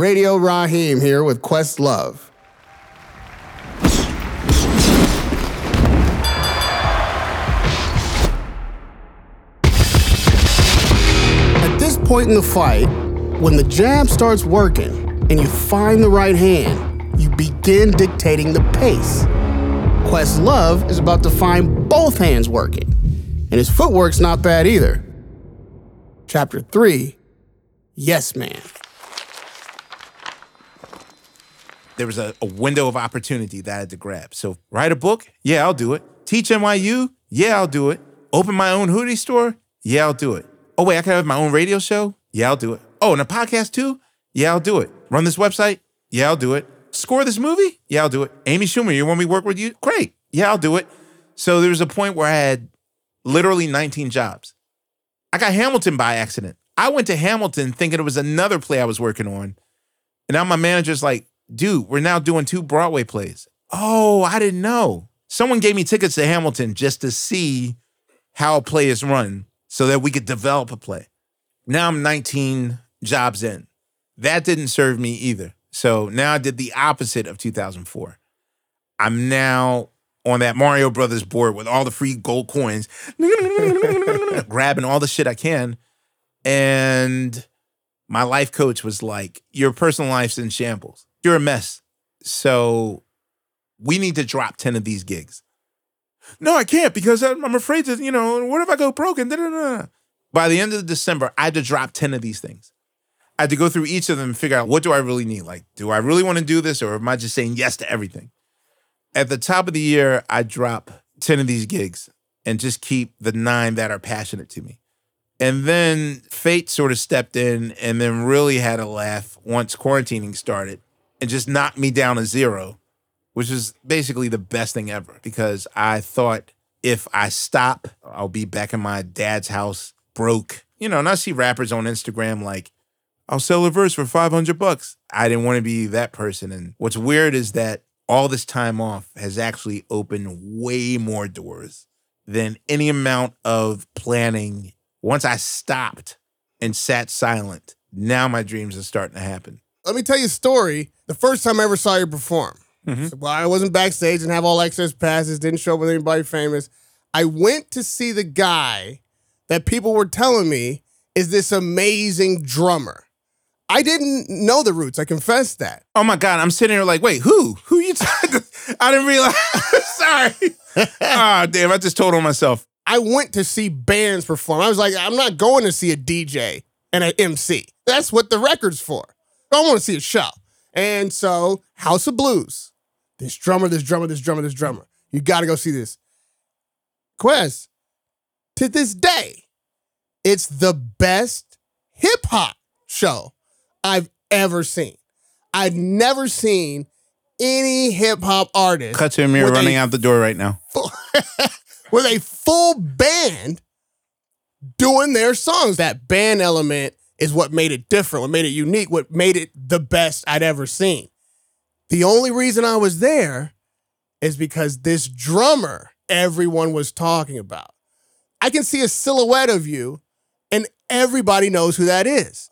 Radio Rahim here with Questlove. At this point in the fight, when the jab starts working and you find the right hand, you begin dictating the pace. Questlove is about to find both hands working, and his footwork's not bad either. Chapter 3 Yes Man. There was a, a window of opportunity that I had to grab. So write a book, yeah, I'll do it. Teach NYU, yeah, I'll do it. Open my own hoodie store, yeah, I'll do it. Oh wait, I can have my own radio show, yeah, I'll do it. Oh, and a podcast too, yeah, I'll do it. Run this website, yeah, I'll do it. Score this movie, yeah, I'll do it. Amy Schumer, you want me to work with you? Great, yeah, I'll do it. So there was a point where I had literally 19 jobs. I got Hamilton by accident. I went to Hamilton thinking it was another play I was working on. And now my manager's like, dude, we're now doing two Broadway plays. Oh, I didn't know. Someone gave me tickets to Hamilton just to see how a play is run so that we could develop a play. Now I'm 19 jobs in. That didn't serve me either. So now I did the opposite of 2004. I'm now on that Mario Brothers board with all the free gold coins, grabbing all the shit I can. And my life coach was like, Your personal life's in shambles. You're a mess. So we need to drop 10 of these gigs. No, I can't because I'm afraid to, you know, what if I go broke? And da-da-da. By the end of December, I had to drop 10 of these things. I had to go through each of them and figure out what do I really need? Like, do I really want to do this or am I just saying yes to everything? At the top of the year, I drop 10 of these gigs and just keep the nine that are passionate to me. And then fate sort of stepped in and then really had a laugh once quarantining started and just knocked me down to zero, which is basically the best thing ever because I thought if I stop, I'll be back in my dad's house broke. You know, and I see rappers on Instagram like, I'll sell a verse for 500 bucks. I didn't want to be that person. And what's weird is that all this time off has actually opened way more doors than any amount of planning. Once I stopped and sat silent, now my dreams are starting to happen. Let me tell you a story. The first time I ever saw you perform. So, well, I wasn't backstage and have all access passes, didn't show up with anybody famous. I went to see the guy that people were telling me is this amazing drummer. I didn't know the roots. I confess that. Oh my God, I'm sitting here like, wait, who? Who you? I didn't realize. Sorry. Ah, damn, I just told on myself. I went to see bands perform. I was like, I'm not going to see a DJ and an MC. That's what the record's for. I want to see a show. And so, House of Blues, this drummer, this drummer, this drummer, this drummer. You got to go see this. Quest, to this day, it's the best hip hop show I've ever seen. I've never seen any hip hop artist Cut to Amir running out the door right now. full, with a full band doing their songs. That band element is what made it different, what made it unique, what made it the best I'd ever seen. The only reason I was there is because this drummer everyone was talking about. I can see a silhouette of you and everybody knows who that is.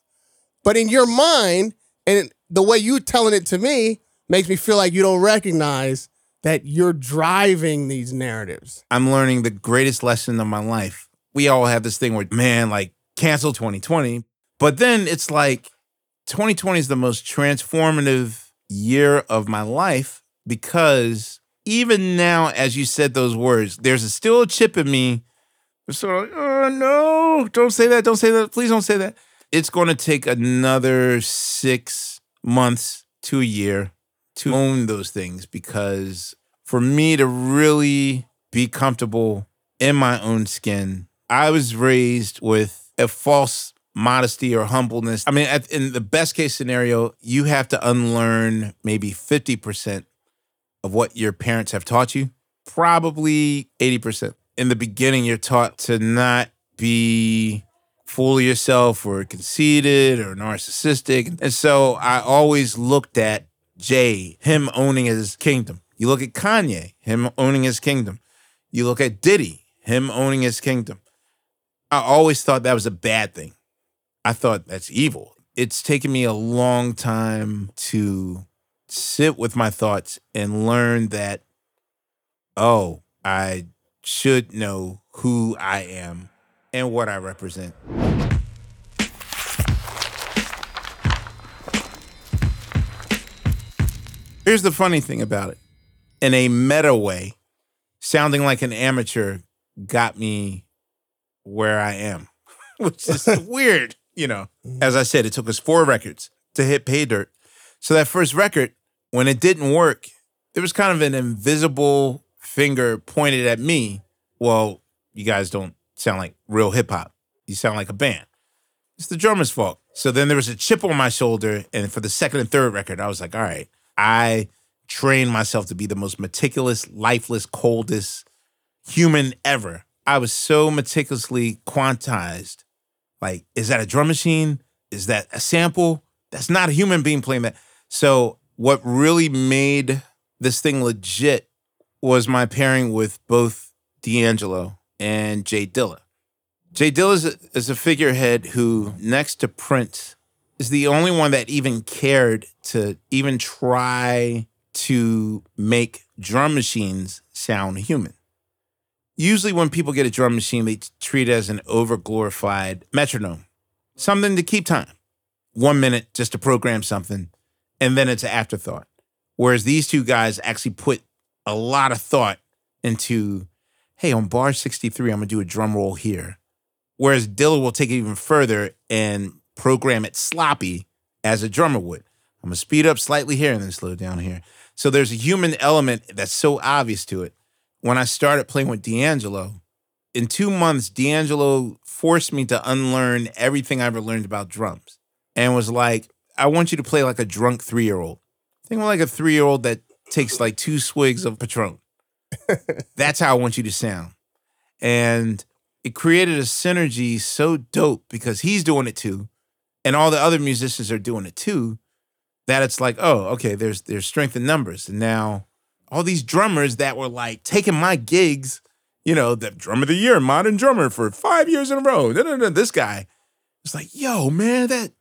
But in your mind, and the way you telling it to me makes me feel like you don't recognize that you're driving these narratives. I'm learning the greatest lesson of my life. We all have this thing where, man, like, cancel 2020. But then it's like 2020 is the most transformative year of my life because even now, as you said those words, there's a, still a chip in me. It's sort of like, oh no, don't say that, don't say that, please don't say that. It's going to take another six months to a year to own those things because for me to really be comfortable in my own skin, I was raised with a false modesty or humbleness. I mean, at, in the best case scenario, you have to unlearn maybe 50% of what your parents have taught you, probably 80%. In the beginning, you're taught to not be full of yourself or conceited or narcissistic. And so I always looked at Jay, him owning his kingdom. You look at Kanye, him owning his kingdom. You look at Diddy, him owning his kingdom. I always thought that was a bad thing. I thought that's evil. it's taken me a long time to sit with my thoughts and learn that, oh, I should know who I am and what I represent. Here's the funny thing about it. In a meta way, sounding like an amateur got me where I am, which is weird. You know, as I said, it took us four records to hit pay dirt. So that first record, when it didn't work, there was kind of an invisible finger pointed at me. Well, you guys don't sound like real hip hop. You sound like a band. It's the drummer's fault. So then there was a chip on my shoulder. And for the second and third record, I was like, all right, I trained myself to be the most meticulous, lifeless, coldest human ever. I was so meticulously quantized. Like, is that a drum machine? Is that a sample? That's not a human being playing that. So, what really made this thing legit was my pairing with both D'Angelo and J Dilla. J Dilla is a, is a figurehead who, next to Prince, is the only one that even cared to even try to make drum machines sound human. Usually, when people get a drum machine, they treat it as an overglorified metronome, something to keep time. One minute just to program something, and then it's an afterthought. Whereas these two guys actually put a lot of thought into, hey, on bar 63, I'm gonna do a drum roll here. Whereas Dilla will take it even further and program it sloppy as a drummer would. I'm gonna speed up slightly here and then slow down here. So there's a human element that's so obvious to it. When I started playing with D'Angelo, in two months, D'Angelo forced me to unlearn everything I ever learned about drums and was like, I want you to play like a drunk three year old. Think of like a three year old that takes like two swigs of Patron. That's how I want you to sound. And it created a synergy so dope because he's doing it too. And all the other musicians are doing it too. That it's like, oh, okay, there's there's strength in numbers. And now all these drummers that were like taking my gigs, you know, the drum of the year, modern drummer for five years in a row. No, no, no. This guy was like, yo, man, that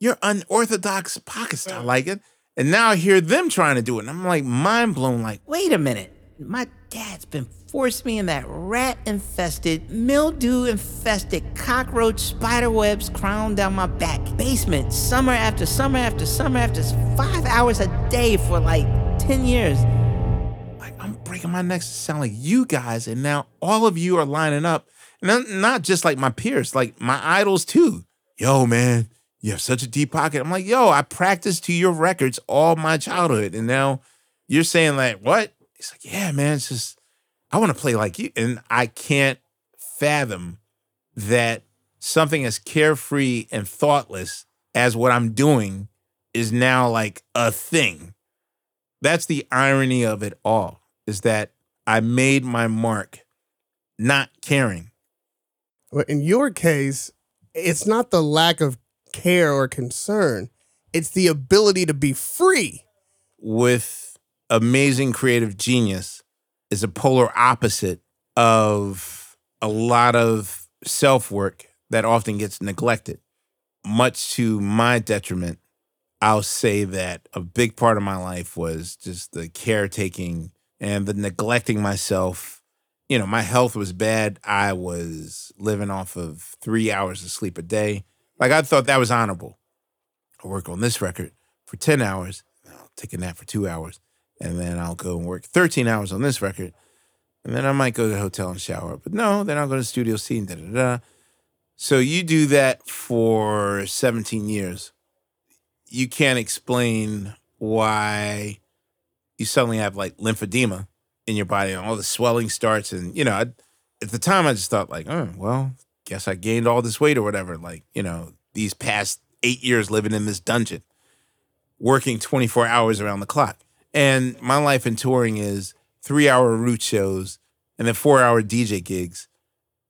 you're unorthodox pocket style, like it. And now I hear them trying to do it. And I'm like mind blown, like, wait a minute. My dad's been forcing me in that rat infested, mildew infested, cockroach spider webs crawling down my back basement summer after summer after summer after five hours a day for like 10 years. Breaking my neck to sound like you guys. And now all of you are lining up. And not just like my peers, like my idols too. Yo, man, you have such a deep pocket. I'm like, yo, I practiced to your records all my childhood. And now you're saying, like, what? He's like, yeah, man, it's just, I want to play like you. And I can't fathom that something as carefree and thoughtless as what I'm doing is now like a thing. That's the irony of it all is that I made my mark not caring. Well, in your case, it's not the lack of care or concern, it's the ability to be free. With amazing creative genius is a polar opposite of a lot of self work that often gets neglected. Much to my detriment, I'll say that a big part of my life was just the caretaking and the neglecting myself. You know, my health was bad. I was living off of three hours of sleep a day. Like I thought that was honorable. I work on this record for 10 hours, I'll take a nap for two hours, and then I'll go and work 13 hours on this record. And then I might go to the hotel and shower. But no, then I'll go to Studio C da da da. So you do that for 17 years you can't explain why you suddenly have like lymphedema in your body and all the swelling starts. And, you know, I, at the time I just thought, like, oh, well, guess I gained all this weight or whatever. Like, you know, these past eight years living in this dungeon, working 24 hours around the clock. And my life in touring is three hour route shows and then four hour DJ gigs.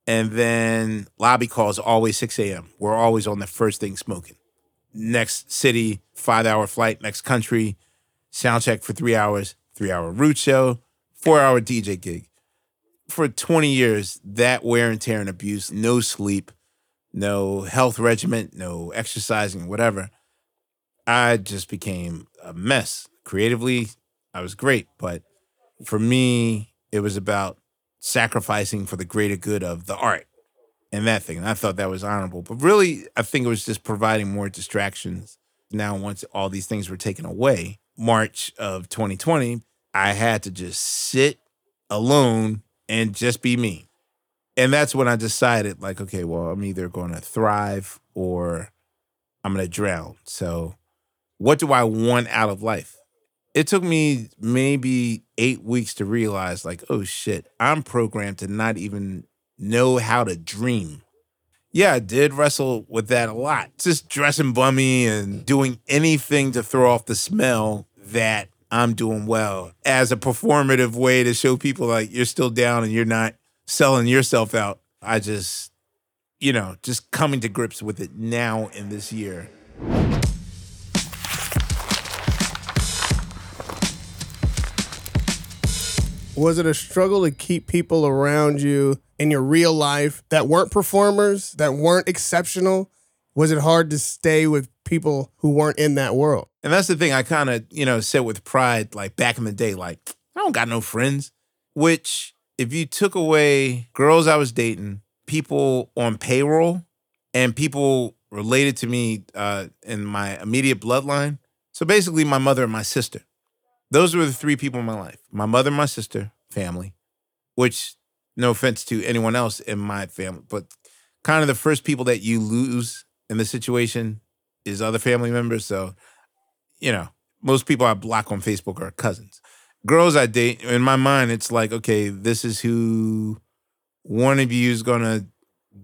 And then lobby calls always 6 a.m. We're always on the first thing smoking next city, five hour flight, next country, sound check for three hours, three hour root show, four hour DJ gig. For 20 years, that wear and tear and abuse, no sleep, no health regimen, no exercising, whatever. I just became a mess. Creatively, I was great, but for me, it was about sacrificing for the greater good of the art and that thing. And I thought that was honorable. But really, I think it was just providing more distractions. Now, once all these things were taken away, March of 2020, I had to just sit alone and just be me. And that's when I decided, like, okay, well, I'm either going to thrive or I'm going to drown. So, what do I want out of life? It took me maybe eight weeks to realize, like, oh shit, I'm programmed to not even know how to dream. Yeah, I did wrestle with that a lot. Just dressing bummy and doing anything to throw off the smell that I'm doing well as a performative way to show people like you're still down and you're not selling yourself out. I just, you know, just coming to grips with it now in this year. Was it a struggle to keep people around you in your real life that weren't performers, that weren't exceptional? Was it hard to stay with people who weren't in that world? And that's the thing I kind of, you know, said with pride, like back in the day, like, I don't got no friends. Which, if you took away girls I was dating, people on payroll, and people related to me uh, in my immediate bloodline, so basically my mother and my sister, those were the three people in my life my mother, my sister, family, which, no offense to anyone else in my family, but kind of the first people that you lose in the situation is other family members. So, you know, most people I block on Facebook are cousins. Girls I date, in my mind, it's like, okay, this is who one of you is gonna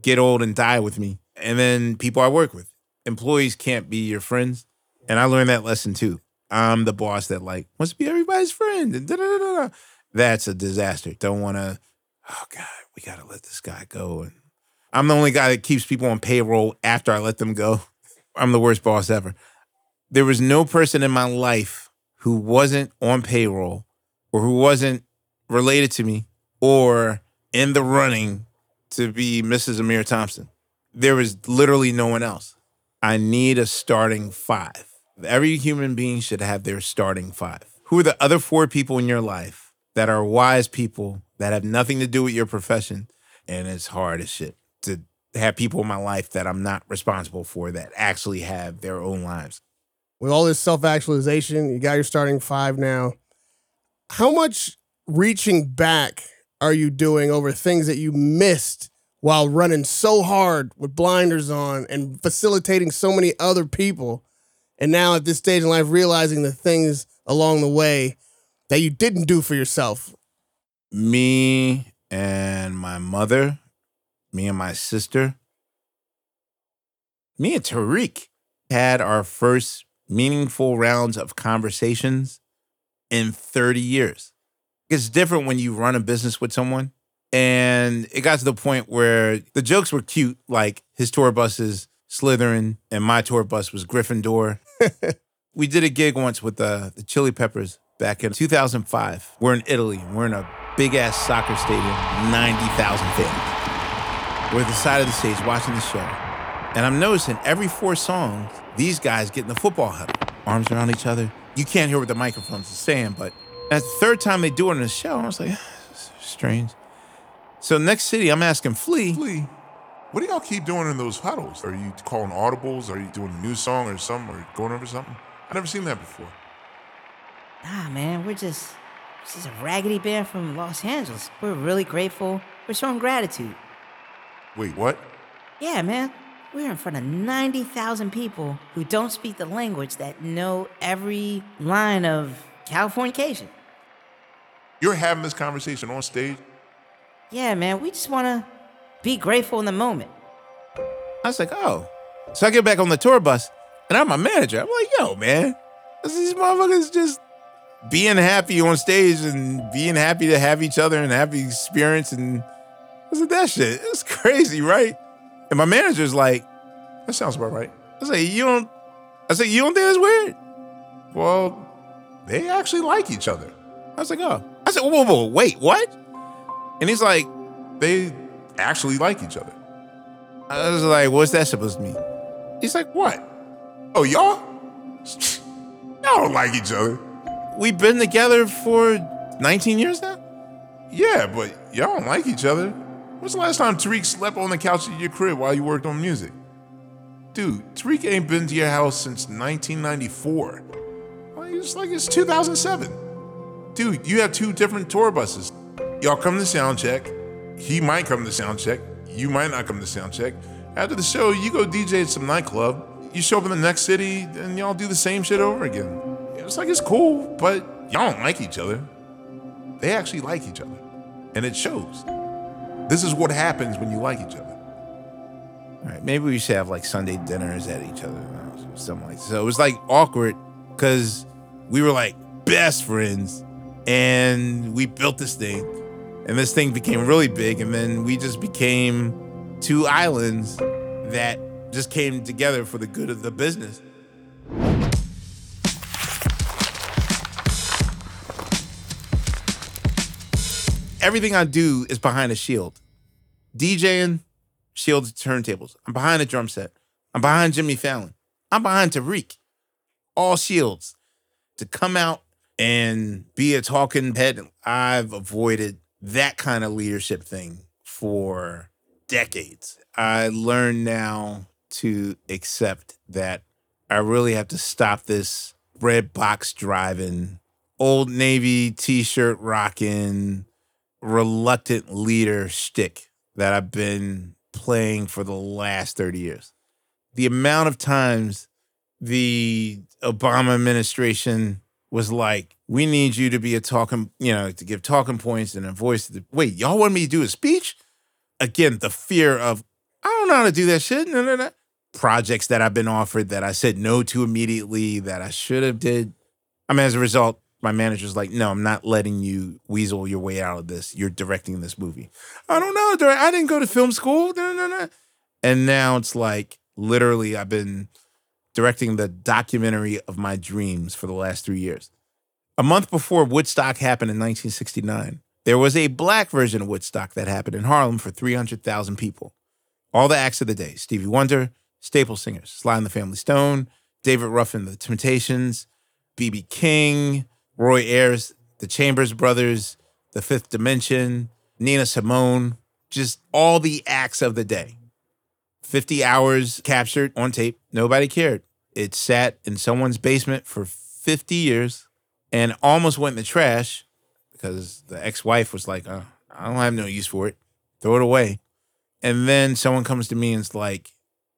get old and die with me. And then people I work with. Employees can't be your friends. And I learned that lesson too. I'm the boss that like wants to be everybody's friend and da da da da. That's a disaster. Don't want to. Oh God, we gotta let this guy go. And I'm the only guy that keeps people on payroll after I let them go. I'm the worst boss ever. There was no person in my life who wasn't on payroll or who wasn't related to me or in the running to be Mrs. Amir Thompson. There was literally no one else. I need a starting five. Every human being should have their starting five. Who are the other four people in your life that are wise people that have nothing to do with your profession? And it's hard as shit to have people in my life that I'm not responsible for that actually have their own lives. With all this self actualization, you got your starting five now. How much reaching back are you doing over things that you missed while running so hard with blinders on and facilitating so many other people? And now at this stage in life, realizing the things along the way that you didn't do for yourself. Me and my mother, me and my sister, me and Tariq had our first meaningful rounds of conversations in 30 years. It's different when you run a business with someone. And it got to the point where the jokes were cute, like his tour bus is Slytherin and my tour bus was Gryffindor. we did a gig once with the, the Chili Peppers back in 2005. We're in Italy. We're in a big ass soccer stadium, 90,000 fans. We're at the side of the stage watching the show. And I'm noticing every four songs, these guys get in the football huddle, arms around each other. You can't hear what the microphones are saying, but at the third time they do it in the show, I was like, strange. So next city, I'm asking Flea. Flea, what do y'all keep doing in those huddles? Are you calling audibles? Are you doing a new song or something? Or going over something? I never seen that before. Nah, man, we're just, this is a raggedy band from Los Angeles. We're really grateful. We're showing gratitude. Wait, what? Yeah, man. We're in front of 90,000 people who don't speak the language that know every line of Californication. You're having this conversation on stage? Yeah, man, we just want to be grateful in the moment. I was like, oh. So I get back on the tour bus and I'm my manager. I'm like, yo, man, these motherfuckers just being happy on stage and being happy to have each other and have the experience. And I said, that shit, it's crazy, right? And my manager's like, That sounds about right. I said, you don't, I said, you don't think that's weird? Well, they actually like each other. I was like, oh. I said, whoa, whoa, whoa, wait, what? And he's like, They actually like each other. I was like, what's that supposed to mean? He's like, what? Oh, y'all? Y'all don't like each other. We've been together for 19 years now? Yeah, but y'all don't like each other. When's the last time Tariq slept on the couch at your crib while you worked on music? Dude, Tariq ain't been to your house since 1994. Like, it's like it's 2007. Dude, you have two different tour buses. Y'all come to sound check. He might come to sound check. You might not come to sound check. After the show, you go DJ at some nightclub. You show up in the next city, and y'all do the same shit over again. It's like it's cool, but y'all don't like each other. They actually like each other, and it shows. This is what happens when you like each other. All right, maybe we should have like Sunday dinners at each other, or something like. So it was like awkward because we were like best friends, and we built this thing, and this thing became really big, and then we just became two islands that just came together for the good of the business. Everything I do is behind a shield. DJing, shield turntables. I'm behind a drum set. I'm behind Jimmy Fallon. I'm behind Tariq. All shields. To come out and be a talking head, I've avoided that kind of leadership thing for decades. I learn now to accept that I really have to stop this red box driving, old Navy t shirt rocking, reluctant leader shtick that I've been playing for the last 30 years. The amount of times the Obama administration was like, we need you to be a talking, you know, to give talking points and a voice. Wait, y'all want me to do a speech? Again, the fear of, I don't know how to do that shit. No, no, no. Projects that I've been offered that I said no to immediately that I should have did. I mean, as a result, my manager's like, no, I'm not letting you weasel your way out of this. You're directing this movie. I don't know. I didn't go to film school. And now it's like literally I've been directing the documentary of my dreams for the last three years. A month before Woodstock happened in 1969, there was a black version of Woodstock that happened in Harlem for 300,000 people. All the acts of the day Stevie Wonder, staple singers, Sly and the Family Stone, David Ruffin, The Temptations, B.B. King, Roy Ayers, The Chambers Brothers, The Fifth Dimension, Nina Simone, just all the acts of the day. 50 hours captured on tape. Nobody cared. It sat in someone's basement for 50 years and almost went in the trash because the ex wife was like, oh, I don't have no use for it. Throw it away. And then someone comes to me and is like,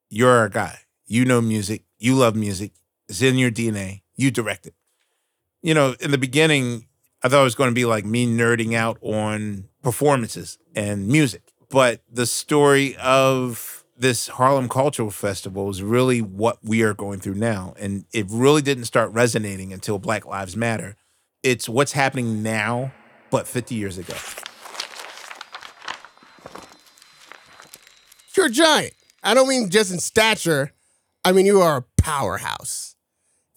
You're our guy. You know music. You love music. It's in your DNA. You direct it. You know, in the beginning, I thought it was going to be like me nerding out on performances and music. But the story of this Harlem Cultural Festival is really what we are going through now. And it really didn't start resonating until Black Lives Matter. It's what's happening now, but 50 years ago. You're a giant. I don't mean just in stature. I mean you are a powerhouse.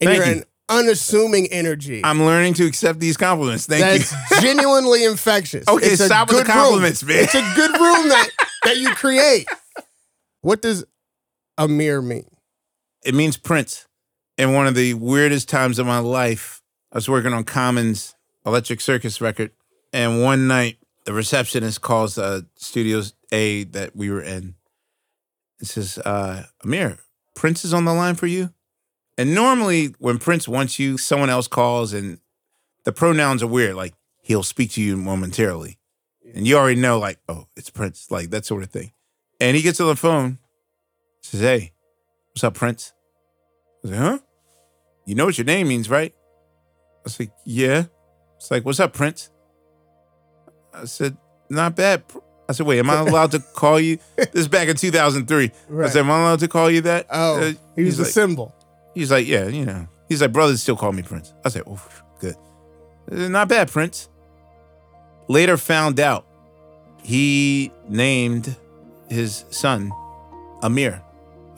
And Thank you're you. an unassuming energy. I'm learning to accept these compliments. Thank that's you. genuinely infectious. Okay, It's a stop with the good room. compliments, man. It's a good room that, that you create. What does Amir mean? it means Prince. In one of the weirdest times of my life, I was working on Common's Electric Circus record, and one night the receptionist calls uh, Studios A that we were in. It says, uh, "Amir, Prince is on the line for you." And normally, when Prince wants you, someone else calls, and the pronouns are weird. Like he'll speak to you momentarily, and you already know, like, oh, it's Prince, like that sort of thing. And he gets on the phone, says, "Hey, what's up, Prince?" I was like, huh? You know what your name means, right? I was like, yeah. It's like, what's up, Prince? I said, not bad. I said, wait, am I allowed to call you? This is back in 2003. I said, am I allowed to call you that? Oh, Uh, he was he's a like, symbol. He's like, yeah, you know. He's like, brothers still call me Prince. I said, oh, good. Uh, not bad, Prince. Later found out he named his son Amir.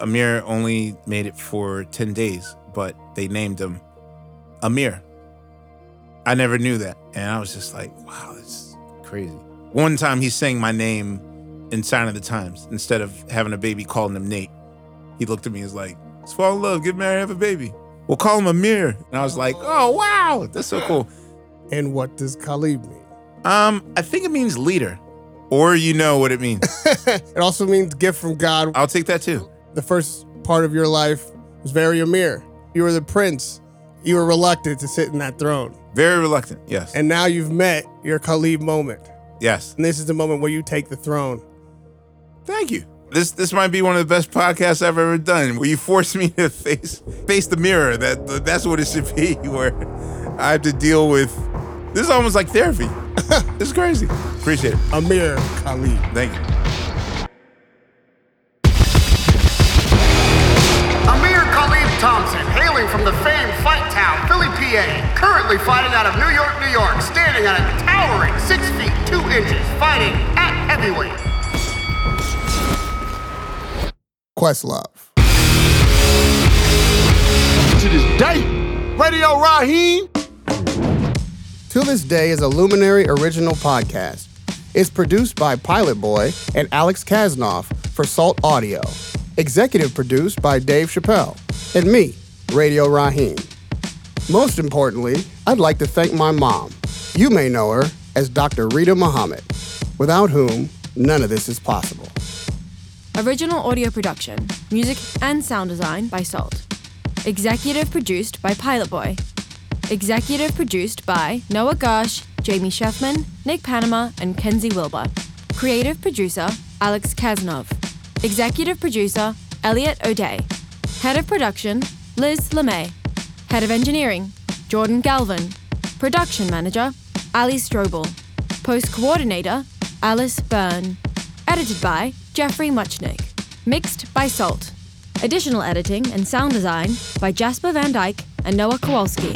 Amir only made it for 10 days, but they named him Amir. I never knew that. And I was just like, wow, that's crazy. One time he sang my name in Sign of the Times instead of having a baby calling him Nate. He looked at me as like, let's fall in love, get married, have a baby. We'll call him Amir. And I was like, oh, wow, that's so cool. And what does Khalid mean? Um, I think it means leader, or you know what it means. It also means gift from God. I'll take that too. The first part of your life was very Amir. You were the prince. You were reluctant to sit in that throne. Very reluctant, yes. And now you've met your Khalid moment. yes. And this is the moment where you take the throne. Thank you. This this might be one of the best podcasts I've ever done. Where you force me to face face the mirror. That that's what it should be. Where I have to deal with. This is almost like therapy. this is crazy. Appreciate it. Amir Khalid. Thank you. Amir Khalid Thompson, hailing from the famed Fight Town, Philly, PA, currently fighting out of New York, New York, standing at a towering 6 feet 2 inches, fighting at heavyweight. Questlove. to this day. Radio Rahim. Till This Day is a Luminary original podcast. It's produced by Pilot Boy and Alex Casnoff for Salt Audio. Executive produced by Dave Chappelle and me, Radio Rahim. Most importantly, I'd like to thank my mom. You may know her as Dr. Rita Muhammad, without whom none of this is possible. Original audio production, music and sound design by Salt. Executive produced by Pilot Boy. Executive produced by Noah Gersh, Jamie Schefman, Nick Panama, and Kenzi Wilbur. Creative producer Alex Casnoff. Executive producer Elliot O'Dea. Head of production Liz LeMay. Head of engineering Jordan Galvan. Production manager Allie Strobel. Post coordinator Alice Bearn. Edited by Geoffrey Mutchnik. Mixed by Salt. Additional editing and sound design by Jasper Van Dijk and Noah Kowalski.